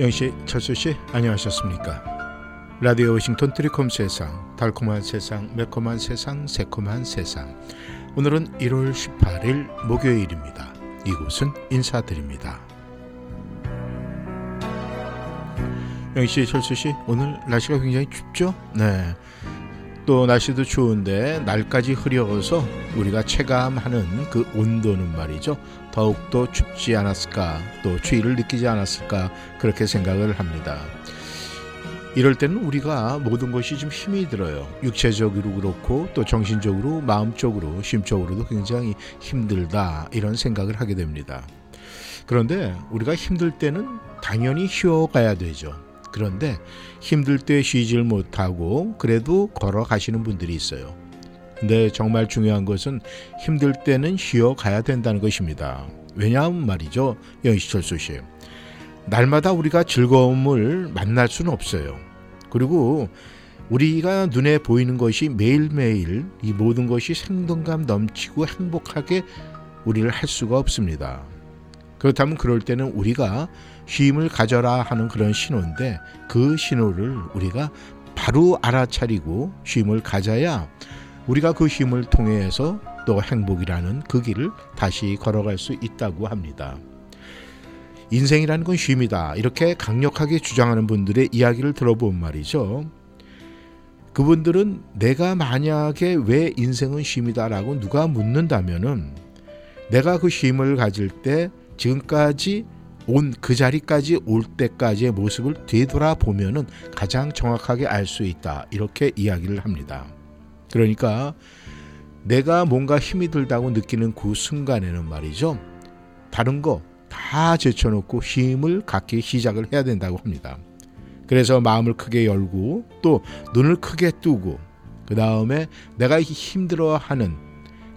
영씨, 철수씨, 안녕하셨습니까? 라디오 워싱턴 트리콤 세상, 달콤한 세상, 매콤한 세상, 새콤한 세상. 오늘은 1월 18일 목요일입니다. 이곳은 인사드립니다. 영씨, 철수씨, 오늘 날씨가 굉장히 춥죠? 네. 또 날씨도 추운데 날까지 흐려서 우리가 체감하는 그 온도는 말이죠. 더욱더 춥지 않았을까, 또 추위를 느끼지 않았을까, 그렇게 생각을 합니다. 이럴 때는 우리가 모든 것이 좀 힘이 들어요. 육체적으로 그렇고 또 정신적으로, 마음적으로, 심적으로도 굉장히 힘들다 이런 생각을 하게 됩니다. 그런데 우리가 힘들 때는 당연히 쉬어가야 되죠. 그런데 힘들 때 쉬질 못하고 그래도 걸어가시는 분들이 있어요. 근데 정말 중요한 것은 힘들 때는 쉬어 가야 된다는 것입니다. 왜냐하면 말이죠. 영시철수 씨. 날마다 우리가 즐거움을 만날 수는 없어요. 그리고 우리가 눈에 보이는 것이 매일매일 이 모든 것이 생동감 넘치고 행복하게 우리를 할 수가 없습니다. 그렇다면 그럴 때는 우리가 쉼을 가져라 하는 그런 신호인데 그 신호를 우리가 바로 알아차리고 쉼을 가져야 우리가 그 힘을 통해서 또 행복이라는 그 길을 다시 걸어갈 수 있다고 합니다. 인생이라는 건 쉼이다. 이렇게 강력하게 주장하는 분들의 이야기를 들어본 말이죠. 그분들은 내가 만약에 왜 인생은 쉼이다라고 누가 묻는다면은 내가 그 쉼을 가질 때 지금까지 온 그 자리까지 올 때까지의 모습을 되돌아보면은 가장 정확하게 알 수 있다. 이렇게 이야기를 합니다. 그러니까 내가 뭔가 힘이 들다고 느끼는 그 순간에는 말이죠. 다른 거 다 제쳐놓고 힘을 갖기 시작을 해야 된다고 합니다. 그래서 마음을 크게 열고 또 눈을 크게 뜨고 그 다음에 내가 힘들어하는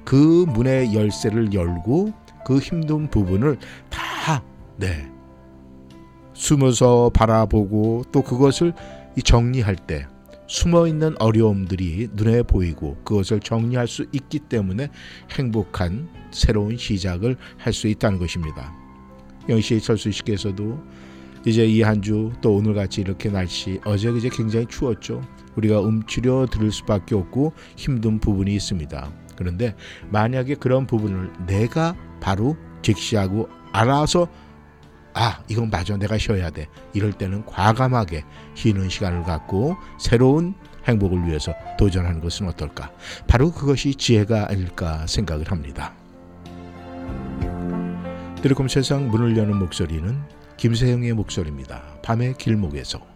그 문의 열쇠를 열고 그 힘든 부분을 다 네. 숨어서 바라보고 또 그것을 정리할 때 숨어 있는 어려움들이 눈에 보이고 그것을 정리할 수 있기 때문에 행복한 새로운 시작을 할 수 있다는 것입니다. 영시 철수 씨께서도 이제 이 한 주 또 오늘 같이 이렇게 날씨 어제 그제 굉장히 추웠죠. 우리가 움츠려 들을 수밖에 없고 힘든 부분이 있습니다. 그런데 만약에 그런 부분을 내가 바로 직시하고 알아서 아, 이건 맞아. 내가 쉬어야 돼. 이럴 때는 과감하게 쉬는 시간을 갖고 새로운 행복을 위해서 도전하는 것은 어떨까? 바로 그것이 지혜가 아닐까 생각을 합니다. 드리콤 세상 문을 여는 목소리는 김세영의 목소리입니다. 밤의 길목에서.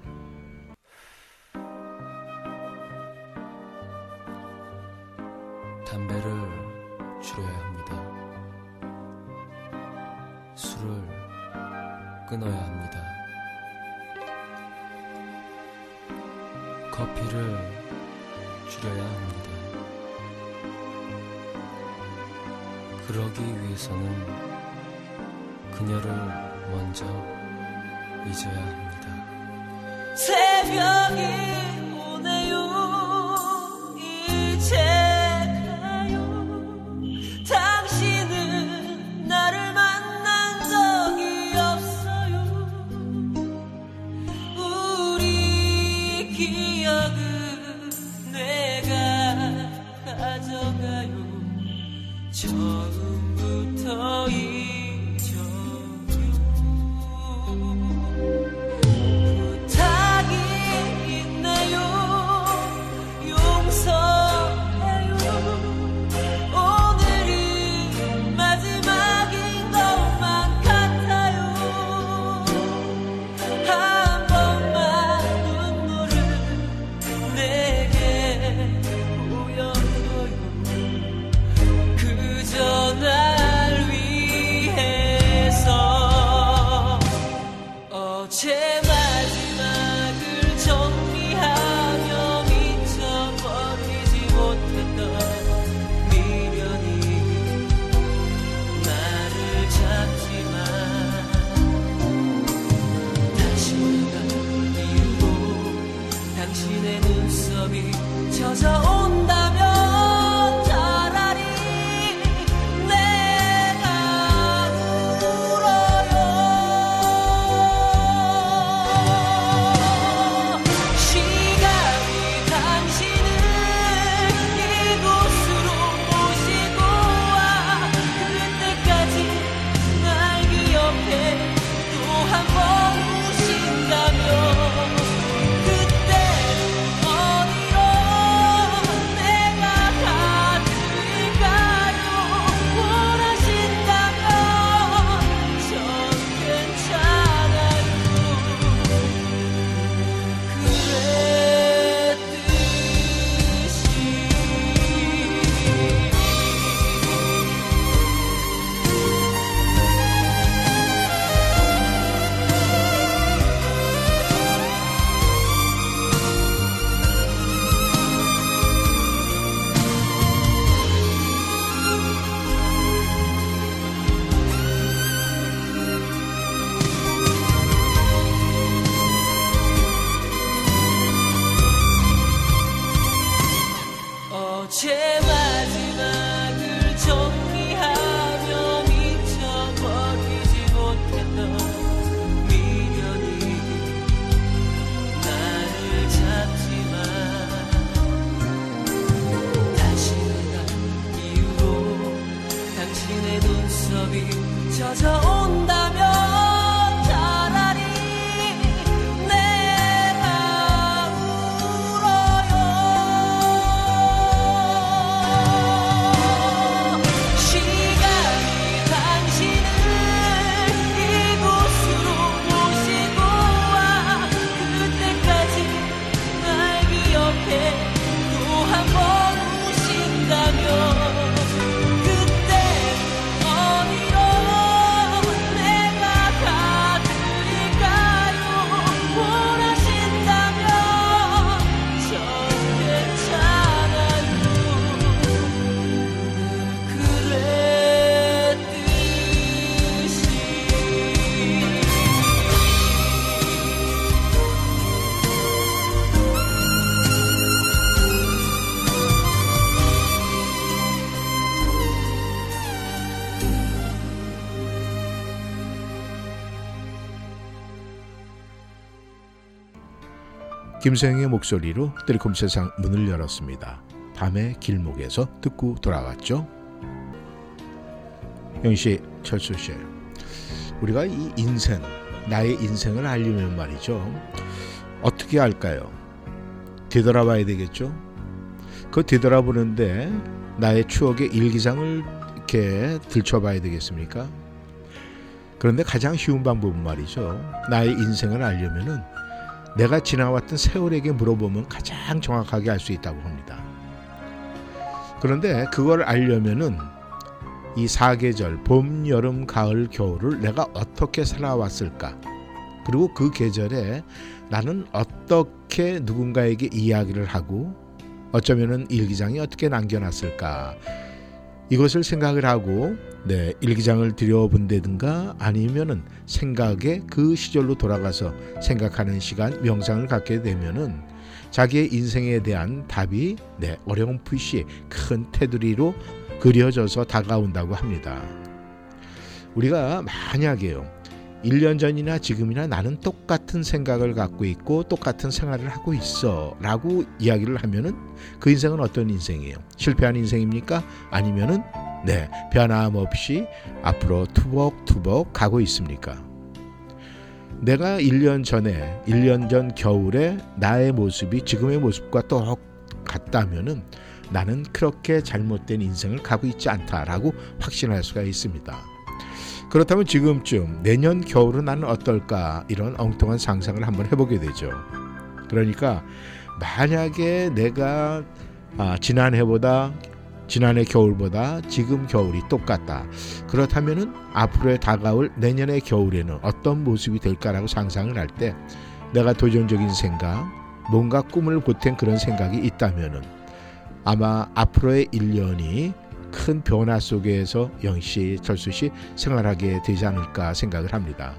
끊어야 합니다. 커피를 줄여야 합니다. 그러기 위해서는 그녀를 먼저 잊어야 합니다. 새벽이 처음부터 잊 김생의 목소리로 뜰콤 세상 문을 열었습니다. 밤의 길목에서 듣고 돌아왔죠. 영씨, 철수 씨, 우리가 이 인생, 나의 인생을 알려면 말이죠. 어떻게 할까요? 뒤돌아봐야 되겠죠. 그 뒤돌아보는데 나의 추억의 일기장을 이렇게 들춰봐야 되겠습니까? 그런데 가장 쉬운 방법은 말이죠. 나의 인생을 알려면은 내가 지나왔던 세월에게 물어보면 가장 정확하게 알 수 있다고 합니다. 그런데 그걸 알려면은 이 사계절 봄, 여름, 가을, 겨울을 내가 어떻게 살아왔을까? 그리고 그 계절에 나는 어떻게 누군가에게 이야기를 하고 어쩌면은 일기장에 어떻게 남겨놨을까? 이것을 생각을 하고 네, 일기장을 들여본다든가 아니면은 생각에 그 시절로 돌아가서 생각하는 시간, 명상을 갖게 되면은 자기의 인생에 대한 답이 네, 어렴풋이 큰 테두리로 그려져서 다가온다고 합니다. 우리가 만약에요. 1년 전이나 지금이나 나는 똑같은 생각을 갖고 있고 똑같은 생활을 하고 있어 라고 이야기를 하면은 그 인생은 어떤 인생이에요? 실패한 인생입니까? 아니면은 네, 변함없이 앞으로 투벅투벅 가고 있습니까? 내가 1년 전에 1년 전 겨울에 나의 모습이 지금의 모습과 똑같다면은 나는 그렇게 잘못된 인생을 가고 있지 않다라고 확신할 수가 있습니다. 그렇다면 지금쯤 내년 겨울은 나는 어떨까 이런 엉뚱한 상상을 한번 해보게 되죠. 그러니까 만약에 내가 아, 지난해보다 지난해 겨울보다 지금 겨울이 똑같다. 그렇다면은 앞으로의 다가올 내년의 겨울에는 어떤 모습이 될까라고 상상을 할 때 내가 도전적인 생각, 뭔가 꿈을 보탠 그런 생각이 있다면은 아마 앞으로의 1년이 큰 변화 속에서 영씨, 철수씨 생활하게 되지 않을까 생각을 합니다.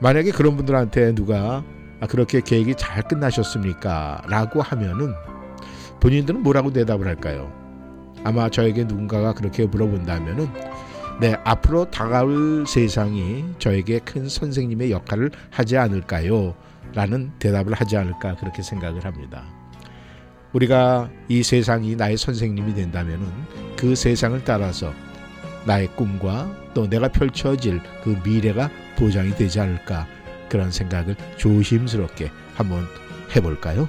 만약에 그런 분들한테 누가 아, 그렇게 계획이 잘 끝나셨습니까? 라고 하면은 본인들은 뭐라고 대답을 할까요? 아마 저에게 누군가가 그렇게 물어본다면은 네, 앞으로 다가올 세상이 저에게 큰 선생님의 역할을 하지 않을까요? 라는 대답을 하지 않을까 그렇게 생각을 합니다. 우리가 이 세상이 나의 선생님이 된다면은 그 세상을 따라서 나의 꿈과 또 내가 펼쳐질 그 미래가 보장이 되지 않을까 그런 생각을 조심스럽게 한번 해볼까요?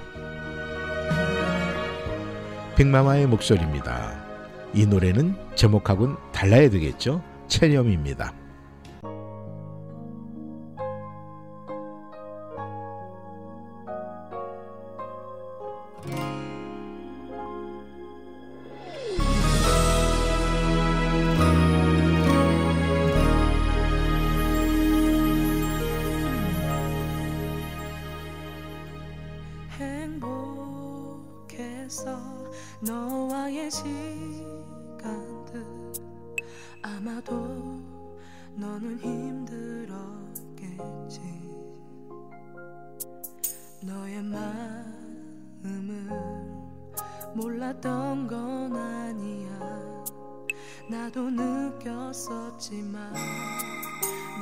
빅마마의 목소리입니다. 이 노래는 제목하고는 달라야 되겠죠? 체념입니다. 아마도 너는 힘들었겠지. 너의 마음을 몰랐던 건 아니야. 나도 느꼈었지만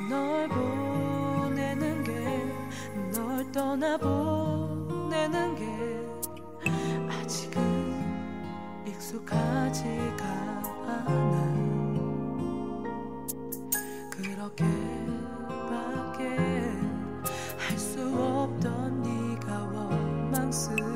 널 보내는 게 널 떠나보내는 게 아직은 익숙하지가 않아 So.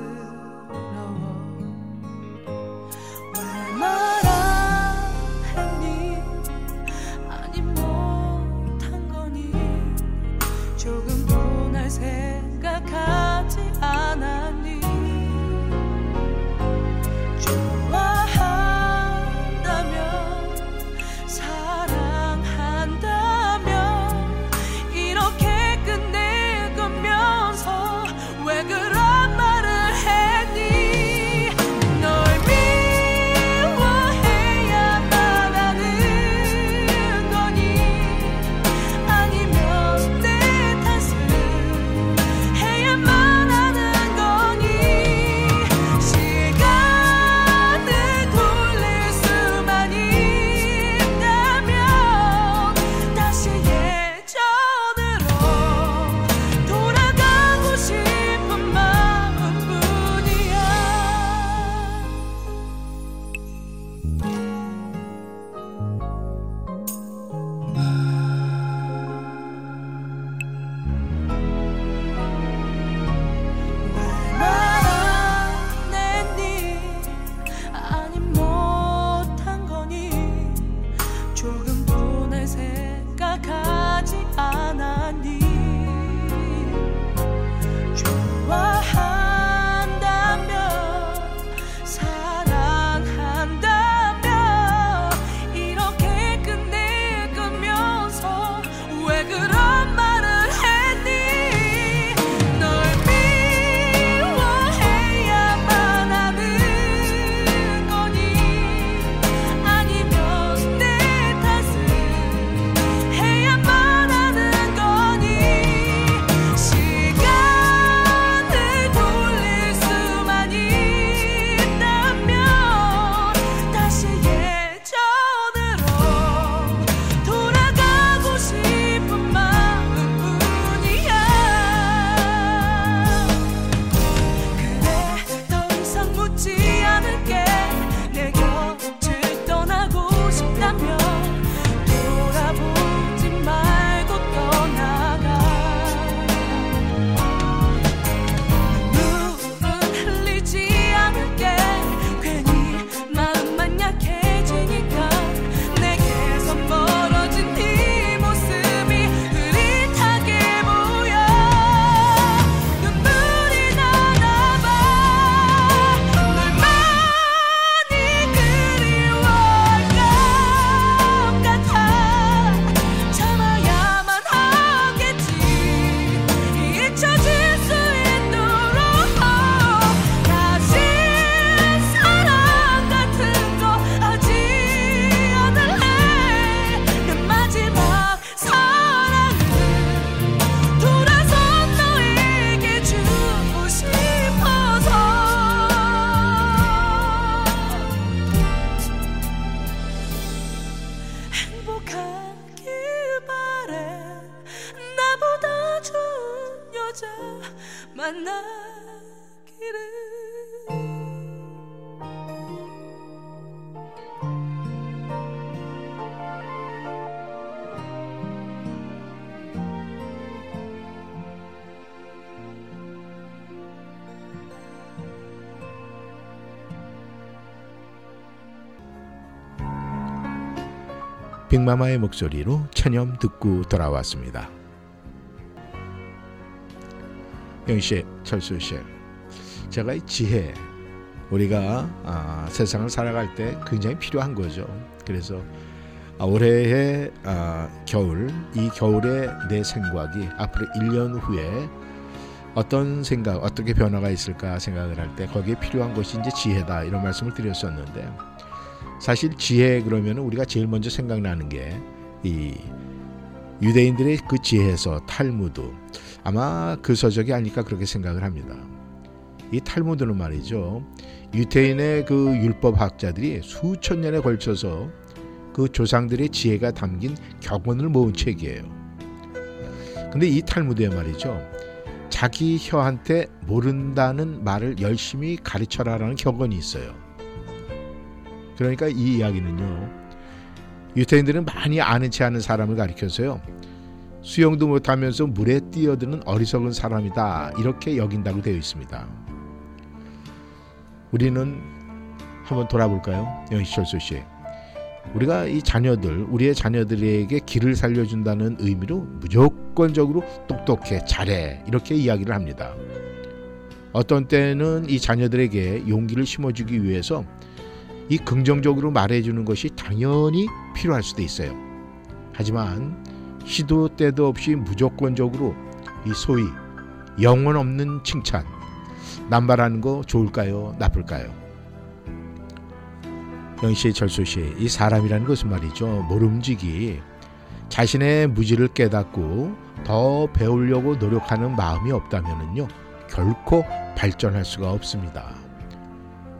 빅마마의 목소리로 천염 듣고 돌아왔습니다. 영씨, 철수 씨, 제가 이 지혜 우리가 아, 세상을 살아갈 때 굉장히 필요한 거죠. 그래서 아, 올해의 아, 겨울, 이 겨울의 내 생각이 앞으로 1년 후에 어떤 생각, 어떻게 변화가 있을까 생각을 할 때 거기에 필요한 것이 이제 지혜다 이런 말씀을 드렸었는데 사실 지혜 그러면 우리가 제일 먼저 생각나는 게 이 유대인들의 그 지혜에서 탈무드 아마 그 서적이 아닐까 그렇게 생각을 합니다. 이 탈무드는 말이죠. 유대인의 그 율법 학자들이 수천 년에 걸쳐서 그 조상들의 지혜가 담긴 격언을 모은 책이에요. 근데 이 탈무드에 말이죠. 자기 혀한테 모른다는 말을 열심히 가르쳐라라는 격언이 있어요. 그러니까 이 이야기는요. 유태인들은 많이 아는 체 않은 사람을 가리켜서요. 수영도 못하면서 물에 뛰어드는 어리석은 사람이다 이렇게 여긴다고 되어 있습니다. 우리는 한번 돌아볼까요, 영희철수 씨? 우리가 이 자녀들, 우리의 자녀들에게 길을 살려준다는 의미로 무조건적으로 똑똑해, 잘해 이렇게 이야기를 합니다. 어떤 때는 이 자녀들에게 용기를 심어주기 위해서 이 긍정적으로 말해주는 것이 당연히 필요할 수도 있어요. 하지만 시도 때도 없이 무조건적으로 이 소위 영혼 없는 칭찬 남발하는 거 좋을까요? 나쁠까요? 영씨, 철수씨, 이 사람이라는 것은 말이죠. 모름지기 자신의 무지를 깨닫고 더 배우려고 노력하는 마음이 없다면요 결코 발전할 수가 없습니다.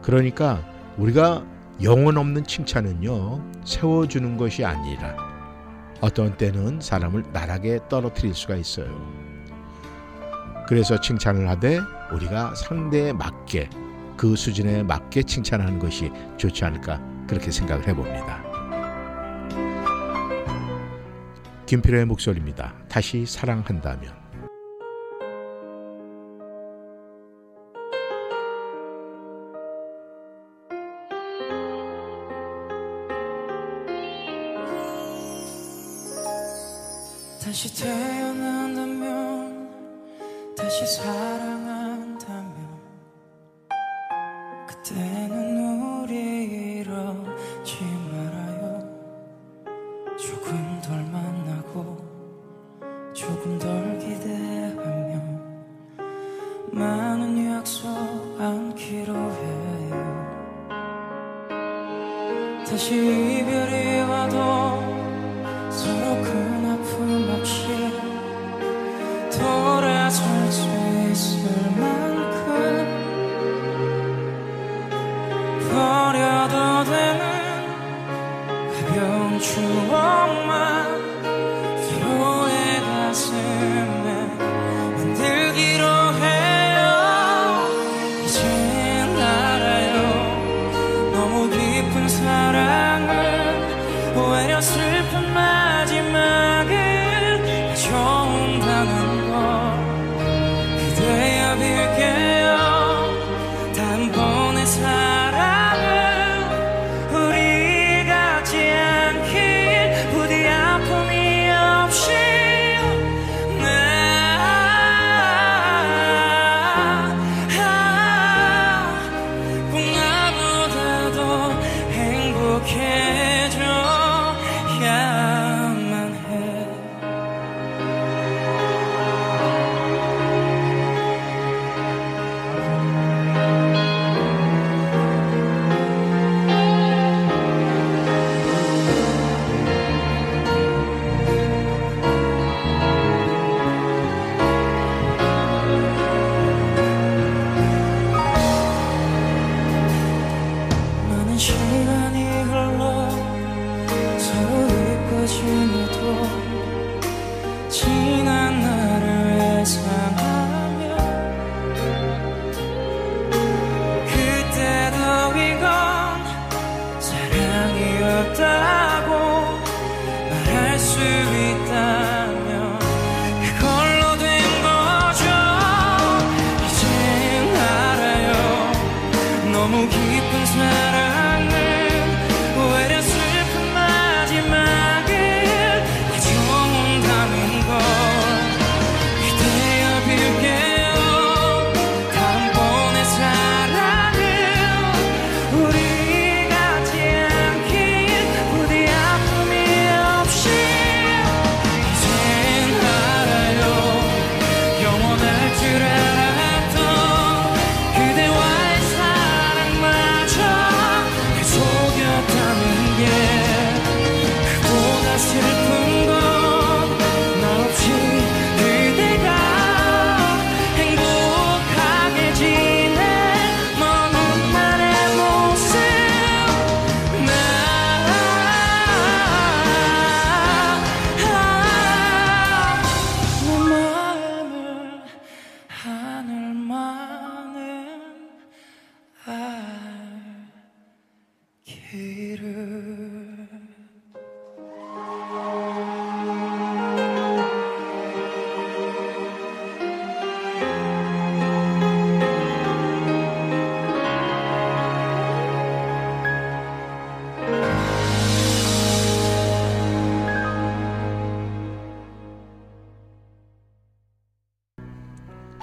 그러니까 우리가 영혼 없는 칭찬은요, 세워주는 것이 아니라 어떤 때는 사람을 나락에 떨어뜨릴 수가 있어요. 그래서 칭찬을 하되 우리가 상대에 맞게 그 수준에 맞게 칭찬하는 것이 좋지 않을까 그렇게 생각을 해봅니다. 김필의 목소리입니다. 다시 사랑한다면. 다시 태어난다면 다시 사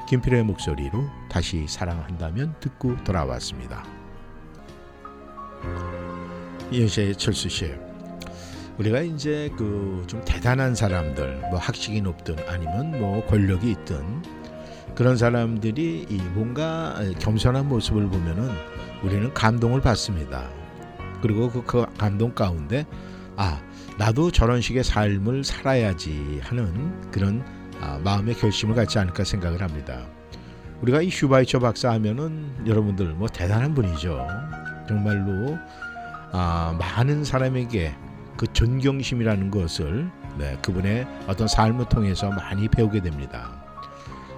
김필의 목소리로 다시 사랑한다면 듣고 돌아왔습니다. 이현시의 철수 씨, 우리가 이제 그 좀 대단한 사람들, 뭐 학식이 높든 아니면 뭐 권력이 있든 그런 사람들이 이 뭔가 겸손한 모습을 보면은 우리는 감동을 받습니다. 그리고 그, 그 감동 가운데 아 나도 저런 식의 삶을 살아야지 하는 그런 아, 마음의 결심을 갖지 않을까 생각을 합니다. 우리가 이 슈바이처 박사 하면은 여러분들 뭐 대단한 분이죠. 정말로 아, 많은 사람에게 그 존경심이라는 것을 네, 그분의 어떤 삶을 통해서 많이 배우게 됩니다.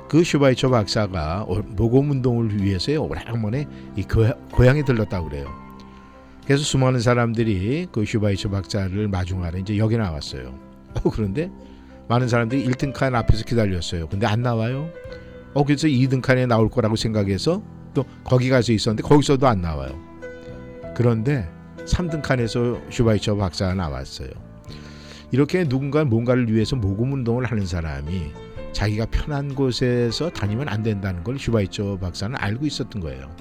그 슈바이처 박사가 오- 모금 운동을 위해서요 오래간만에 이 고- 고향에 들렀다고 그래요. 그래서 수많은 사람들이 그 슈바이처 박사를 마중하러 이제 여기 나왔어요. 어, 그런데 많은 사람들이 1등 칸 앞에서 기다렸어요. 근데 안 나와요. 어 그래서 2등 칸에 나올 거라고 생각해서 또 거기 가서 있었는데 거기서도 안 나와요. 그런데 3등 칸에서 슈바이처 박사가 나왔어요. 이렇게 누군가 뭔가를 위해서 모금 운동을 하는 사람이 자기가 편한 곳에서 다니면 안 된다는 걸 슈바이처 박사는 알고 있었던 거예요.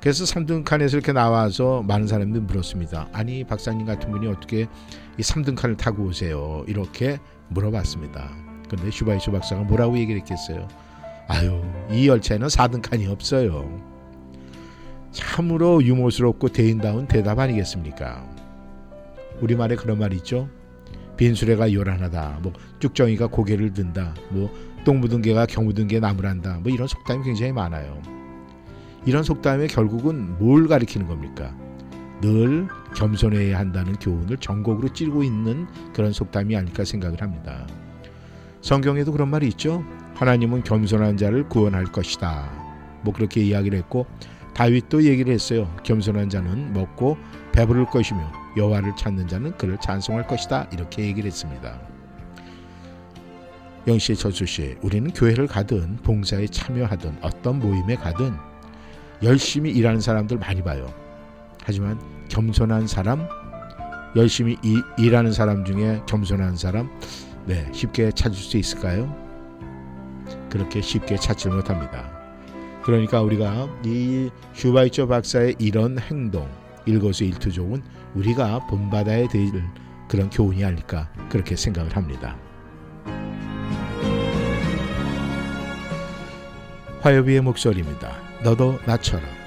그래서 3등 칸에서 이렇게 나와서 많은 사람들이 물었습니다. 아니 박사님 같은 분이 어떻게 이 3등 칸을 타고 오세요? 이렇게 물어봤습니다. 근데 슈바이처 박사가 뭐라고 얘기를 했겠어요? 아유 이 열차에는 4등 칸이 없어요. 참으로 유머스럽고 대인다운 대답 아니겠습니까? 우리말에 그런 말 있죠. 빈수레가 요란하다. 뭐 쭉정이가 고개를 든다. 뭐똥 묻은 개가 경 묻은 개 나무란다. 뭐 이런 속담이 굉장히 많아요. 이런 속담이 결국은 뭘 가리키는 겁니까? 늘 겸손해야 한다는 교훈을 전곡으로 찌르고 있는 그런 속담이 아닐까 생각을 합니다. 성경에도 그런 말이 있죠. 하나님은 겸손한 자를 구원할 것이다. 뭐 그렇게 이야기를 했고 다윗도 얘기를 했어요. 겸손한 자는 먹고 배부를 것이며 여호와를 찾는 자는 그를 찬송할 것이다. 이렇게 얘기를 했습니다. 영씨, 저수씨, 우리는 교회를 가든 봉사에 참여하든 어떤 모임에 가든 열심히 일하는 사람들 많이 봐요. 하지만 겸손한 사람, 열심히 이, 일하는 사람 중에 겸손한 사람, 네 쉽게 찾을 수 있을까요? 그렇게 쉽게 찾지 못합니다. 그러니까 우리가 이 슈바이처 박사의 이런 행동, 일거수일투족은 우리가 본받아야 될 그런 교훈이 아닐까 그렇게 생각을 합니다. 화요비의 목소리입니다. 너도 나처럼.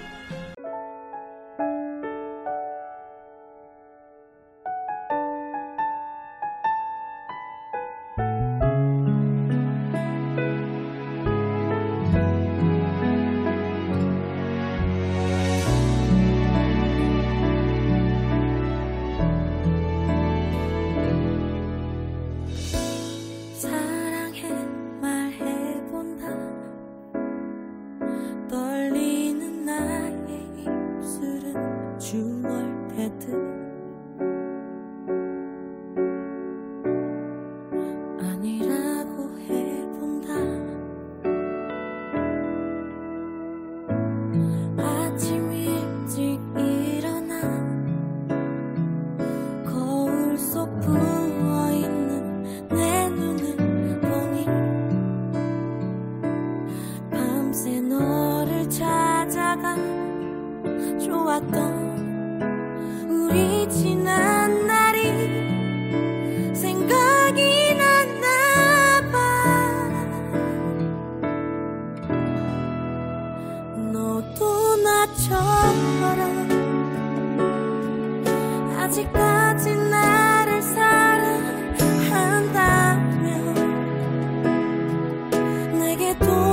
que tu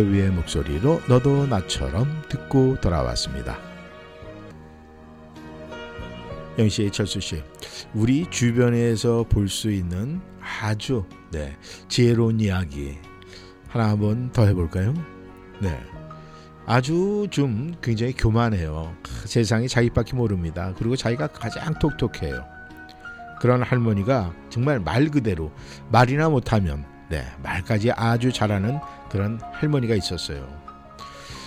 화요위의 목소리로 너도 나처럼 듣고 돌아왔습니다. 영씨 철수 씨, 우리 주변에서 볼 수 있는 아주 네, 지혜로운 이야기 하나 한번 더 해볼까요? 네, 아주 좀 굉장히 교만해요. 세상이 자기밖에 모릅니다. 그리고 자기가 가장 똑똑해요. 그런 할머니가 정말 말 그대로 말이나 못하면 네, 말까지 아주 잘하는 그런 할머니가 있었어요.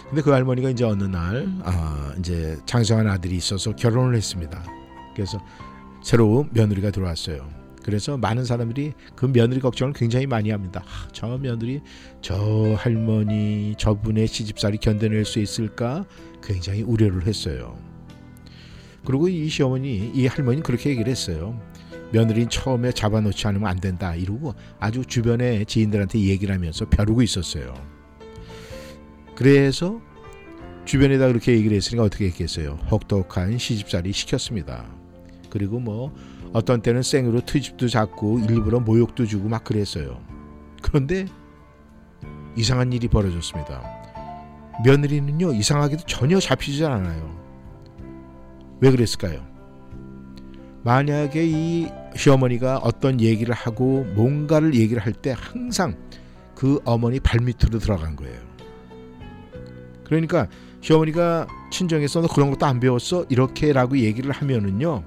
근데 그 할머니가 이제 어느 날 아, 이제 장성한 아들이 있어서 결혼을 했습니다. 그래서 새로운 며느리가 들어왔어요. 그래서 많은 사람들이 그 며느리 걱정을 굉장히 많이 합니다. 아, 저 며느리, 저 할머니, 저분의 시집살이 견뎌낼 수 있을까 굉장히 우려를 했어요. 그리고 이 시어머니, 이 할머니 그렇게 얘기를 했어요. 며느리는 처음에 잡아놓지 않으면 안 된다 이러고 아주 주변의 지인들한테 얘기를 하면서 벼르고 있었어요. 그래서 주변에다 그렇게 얘기를 했으니까 어떻게 했겠어요? 혹독한 시집살이 시켰습니다. 그리고 뭐 어떤 때는 생으로 트집도 잡고 일부러 모욕도 주고 막 그랬어요. 그런데 이상한 일이 벌어졌습니다. 며느리는요 이상하게도 전혀 잡히지 않아요. 왜 그랬을까요? 만약에 이 시어머니가 어떤 얘기를 하고 뭔가를 얘기를 할 때 항상 그 어머니 발밑으로 들어간 거예요. 그러니까 시어머니가 친정에서 너 그런 것도 안 배웠어? 이렇게라고 얘기를 하면은요.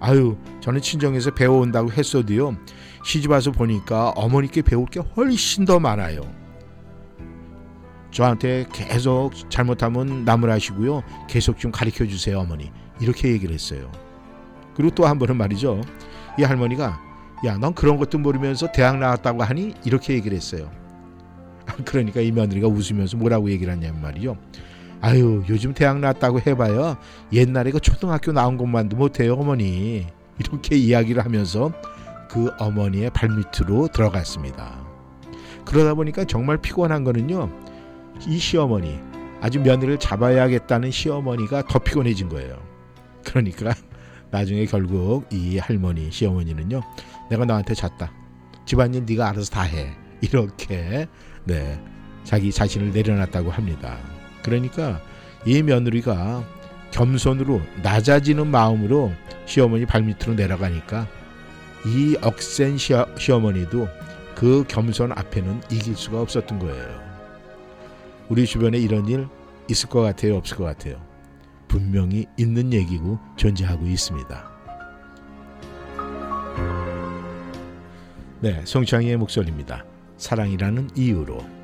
아유, 저는 친정에서 배워온다고 했어도요. 시집 와서 보니까 어머니께 배울 게 훨씬 더 많아요. 저한테 계속 잘못하면 나무라시고요. 계속 좀 가르쳐 주세요, 어머니. 이렇게 얘기를 했어요. 그리고 또 한 번은 말이죠. 이 할머니가 야, 넌 그런 것도 모르면서 대학 나왔다고 하니 이렇게 얘기를 했어요. 그러니까 이 며느리가 웃으면서 뭐라고 얘기를 하냐면 말이죠. 아유, 요즘 대학 나왔다고 해봐요. 옛날에 그 초등학교 나온 것만도 못해요, 어머니. 이렇게 이야기를 하면서 그 어머니의 발밑으로 들어갔습니다. 그러다 보니까 정말 피곤한 거는요. 이 시어머니, 아주 며느리를 잡아야겠다는 시어머니가 더 피곤해진 거예요. 그러니까 나중에 결국 이 할머니 시어머니는요 내가 너한테 잤다. 집안일 네가 알아서 다 해. 이렇게 네 자기 자신을 내려놨다고 합니다. 그러니까 이 며느리가 겸손으로 낮아지는 마음으로 시어머니 발밑으로 내려가니까 이 억센 시어, 시어머니도 그 겸손 앞에는 이길 수가 없었던 거예요. 우리 주변에 이런 일 있을 것 같아요? 없을 것 같아요 분명히 있는 얘기고 존재하고 있습니다. 네, 송창희의 목소리입니다. 사랑이라는 이유로.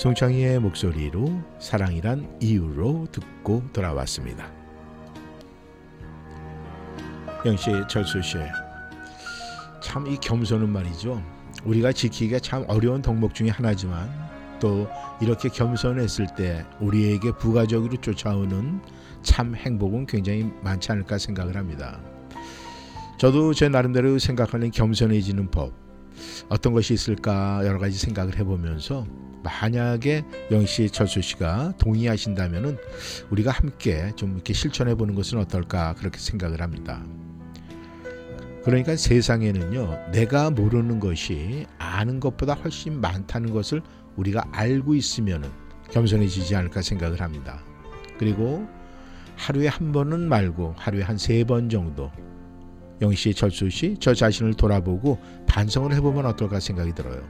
송창희의 목소리로 사랑이란 이유로 듣고 돌아왔습니다. 영씨, 철수 씨, 참 이 겸손은 말이죠. 우리가 지키기가 참 어려운 덕목 중에 하나지만 또 이렇게 겸손했을 때 우리에게 부가적으로 쫓아오는 참 행복은 굉장히 많지 않을까 생각을 합니다. 저도 제 나름대로 생각하는 겸손해지는 법 어떤 것이 있을까 여러 가지 생각을 해보면서 만약에 영씨 철수 씨가 동의하신다면은 우리가 함께 좀 이렇게 실천해 보는 것은 어떨까 그렇게 생각을 합니다. 그러니까 세상에는요 내가 모르는 것이 아는 것보다 훨씬 많다는 것을 우리가 알고 있으면은 겸손해지지 않을까 생각을 합니다. 그리고 하루에 한 번은 말고 하루에 한 세 번 정도 영씨 철수 씨 저 자신을 돌아보고 반성을 해보면 어떨까 생각이 들어요.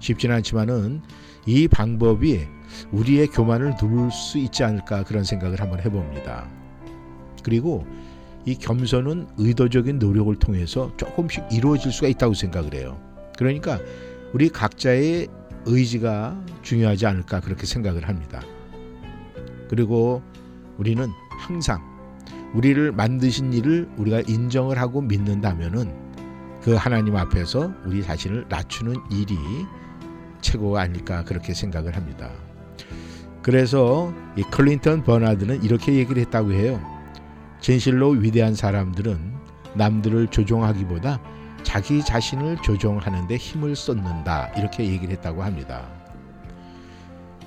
쉽지는 않지만은 이 방법이 우리의 교만을 누를 수 있지 않을까 그런 생각을 한번 해봅니다. 그리고 이 겸손은 의도적인 노력을 통해서 조금씩 이루어질 수가 있다고 생각을 해요. 그러니까 우리 각자의 의지가 중요하지 않을까 그렇게 생각을 합니다. 그리고 우리는 항상 우리를 만드신 일을 우리가 인정을 하고 믿는다면은 그 하나님 앞에서 우리 자신을 낮추는 일이 최고가 아닐까 그렇게 생각을 합니다. 그래서 이 클린턴 버나드는 이렇게 얘기를 했다고 해요. 진실로 위대한 사람들은 남들을 조종하기보다 자기 자신을 조종하는 데 힘을 쏟는다. 이렇게 얘기를 했다고 합니다.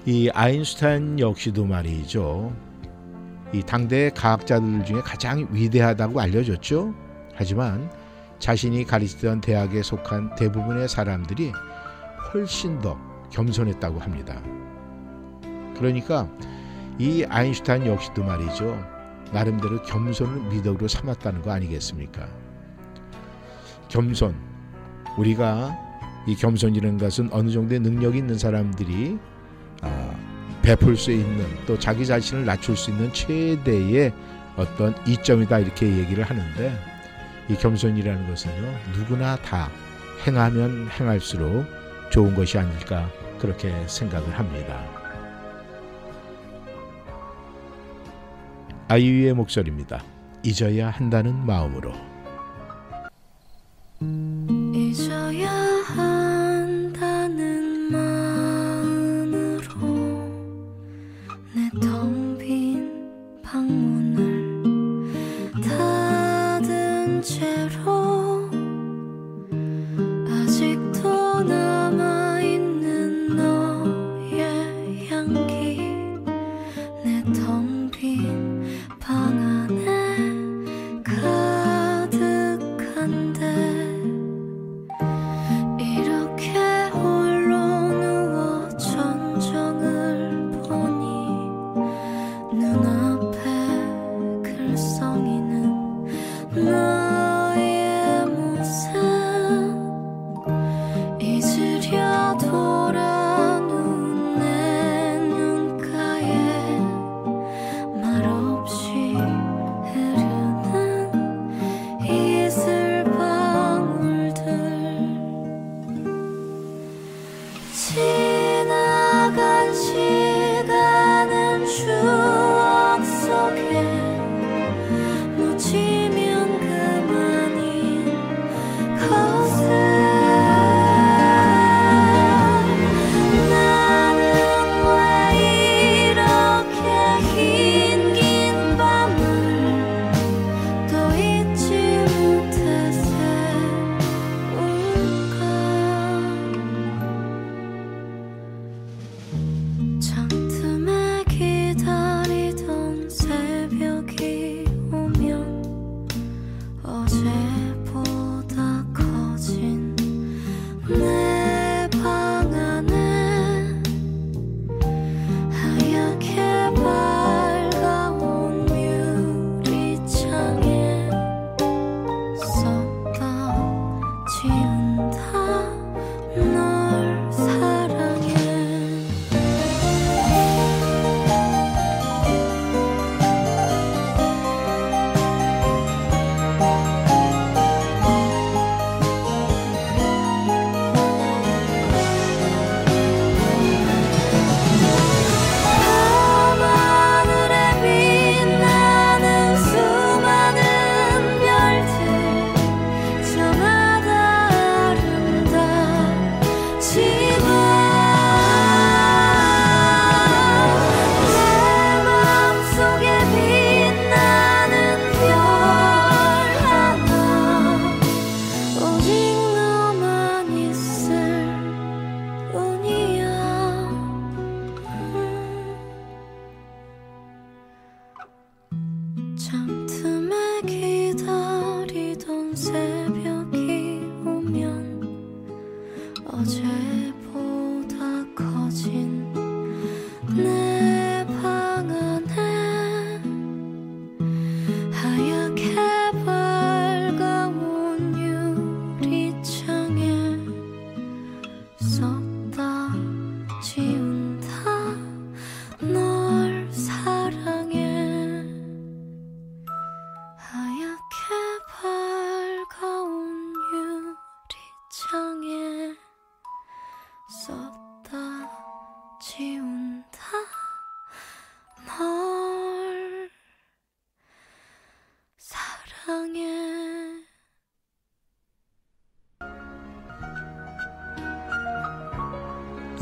이 아인슈타인 역시도 말이죠. 이 당대 과학자들 중에 가장 위대하다고 알려졌죠. 하지만 자신이 가르치던 대학에 속한 대부분의 사람들이 훨씬 더 겸손했다고 합니다. 그러니까 이 아인슈타인 역시도 말이죠. 나름대로 겸손을 미덕으로 삼았다는 거 아니겠습니까? 겸손. 우리가 이 겸손이라는 것은 어느 정도의 능력이 있는 사람들이 아, 베풀 수 있는 또 자기 자신을 낮출 수 있는 최대의 어떤 이점이다 이렇게 얘기를 하는데 이 겸손이라는 것은요 누구나 다 행하면 행할수록 좋은 것이 아닐까 그렇게 생각을 합니다. 아이유의 목소리입니다. 잊어야 한다는 마음으로.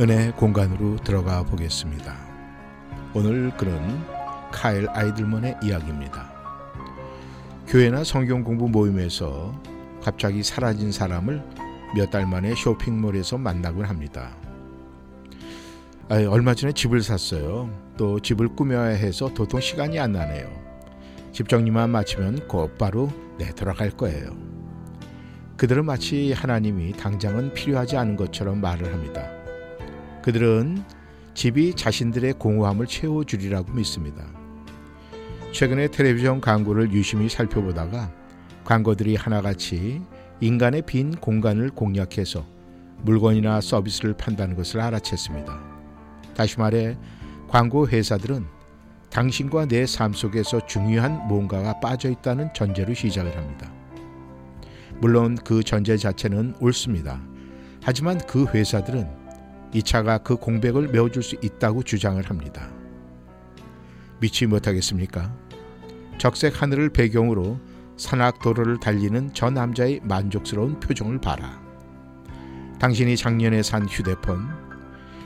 은혜 공간으로 들어가 보겠습니다. 오늘 글은 카일 아이들먼의 이야기입니다. 교회나 성경 공부 모임에서 갑자기 사라진 사람을 몇 달 만에 쇼핑몰에서 만나곤 합니다. 아, 얼마 전에 집을 샀어요. 또 집을 꾸며야 해서 도통 시간이 안 나네요. 집 정리만 마치면 곧바로 내 돌아갈 거예요. 그들은 마치 하나님이 당장은 필요하지 않은 것처럼 말을 합니다. 그들은 집이 자신들의 공허함을 채워주리라고 믿습니다. 최근에 텔레비전 광고를 유심히 살펴보다가 광고들이 하나같이 인간의 빈 공간을 공략해서 물건이나 서비스를 판다는 것을 알아챘습니다. 다시 말해 광고 회사들은 당신과 내 삶 속에서 중요한 뭔가가 빠져 있다는 전제로 시작을 합니다. 물론 그 전제 자체는 옳습니다. 하지만 그 회사들은 이 차가 그 공백을 메워줄 수 있다고 주장을 합니다. 믿지 못하겠습니까? 적색 하늘을 배경으로 산악 도로를 달리는 저 남자의 만족스러운 표정을 봐라. 당신이 작년에 산 휴대폰,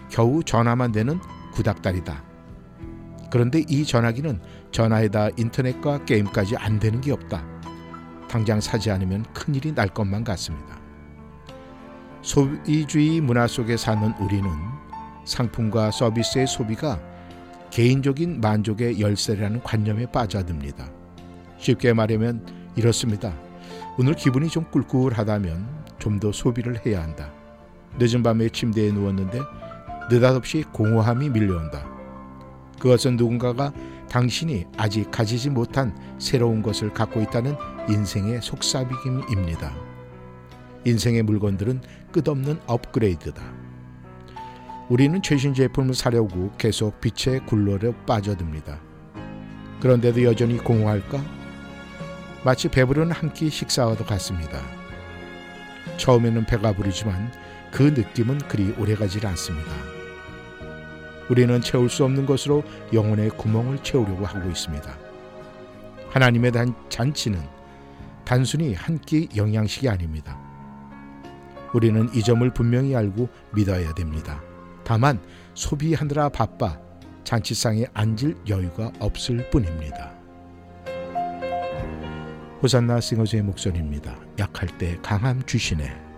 겨우 전화만 되는 구닥다리다. 그런데 이 전화기는 전화에다 인터넷과 게임까지 안 되는 게 없다. 당장 사지 않으면 큰일이 날 것만 같습니다. 소비주의 문화 속에 사는 우리는 상품과 서비스의 소비가 개인적인 만족의 열쇠라는 관념에 빠져듭니다. 쉽게 말하면 이렇습니다. 오늘 기분이 좀 꿀꿀하다면 좀 더 소비를 해야 한다. 늦은 밤에 침대에 누웠는데 느닷없이 공허함이 밀려온다. 그것은 누군가가 당신이 아직 가지지 못한 새로운 것을 갖고 있다는 인생의 속삭임입니다. 인생의 물건들은 끝없는 업그레이드다. 우리는 최신 제품을 사려고 계속 빛의 굴러려 빠져듭니다. 그런데도 여전히 공허할까? 마치 배부른 한 끼 식사와도 같습니다. 처음에는 배가 부르지만 그 느낌은 그리 오래가지 않습니다. 우리는 채울 수 없는 것으로 영혼의 구멍을 채우려고 하고 있습니다. 하나님의 단 잔치는 단순히 한 끼 영양식이 아닙니다. 우리는 이 점을 분명히 알고 믿어야 됩니다. 다만 소비하느라 바빠 잔치상에 앉을 여유가 없을 뿐입니다. 호산나 싱어즈의 목소리입니다. 약할 때 강함 주시네.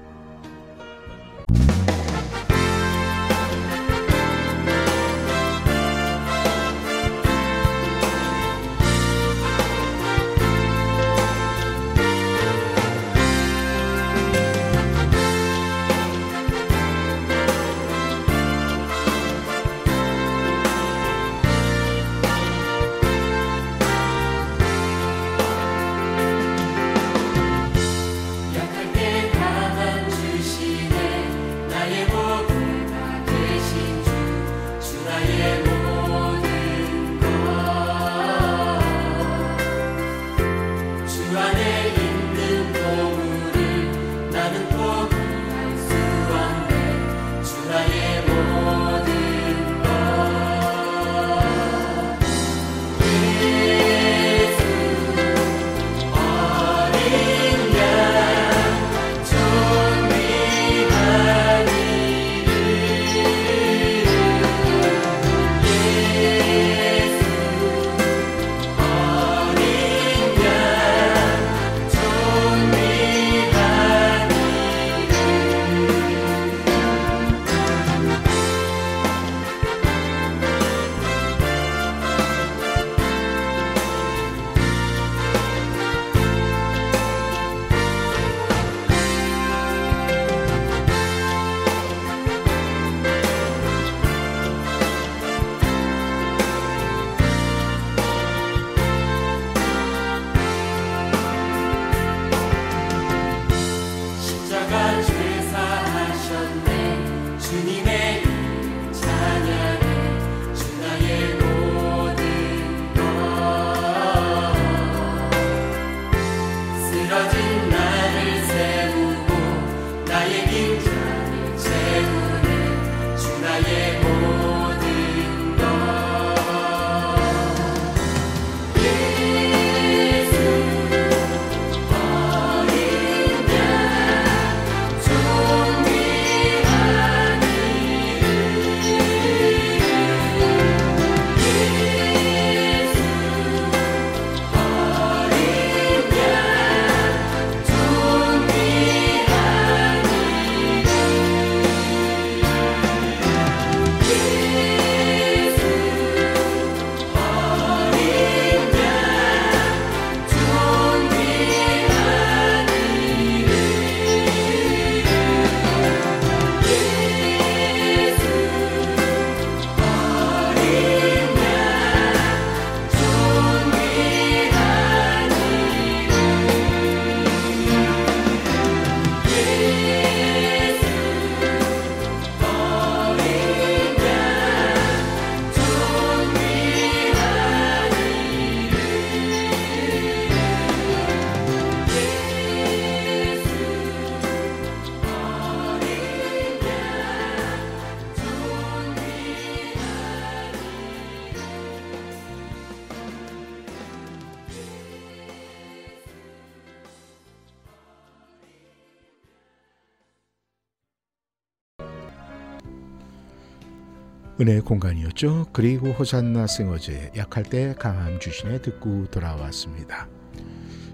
은혜의 공간이었죠. 그리고 호산나 싱어즈의 약할 때 강함 주신에 듣고 돌아왔습니다.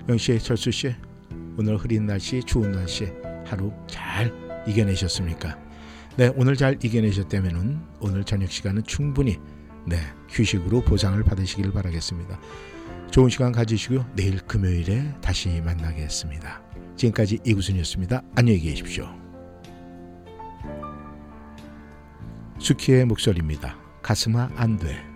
영씨, 철수 씨, 오늘 흐린 날씨, 추운 날씨 하루 잘 이겨내셨습니까? 네, 오늘 잘 이겨내셨다면은 오늘 저녁 시간은 충분히 네 휴식으로 보상을 받으시길 바라겠습니다. 좋은 시간 가지시고요. 내일 금요일에 다시 만나겠습니다. 지금까지 이구순이었습니다. 안녕히 계십시오. 수키의 목소리입니다. 가슴아 안 돼.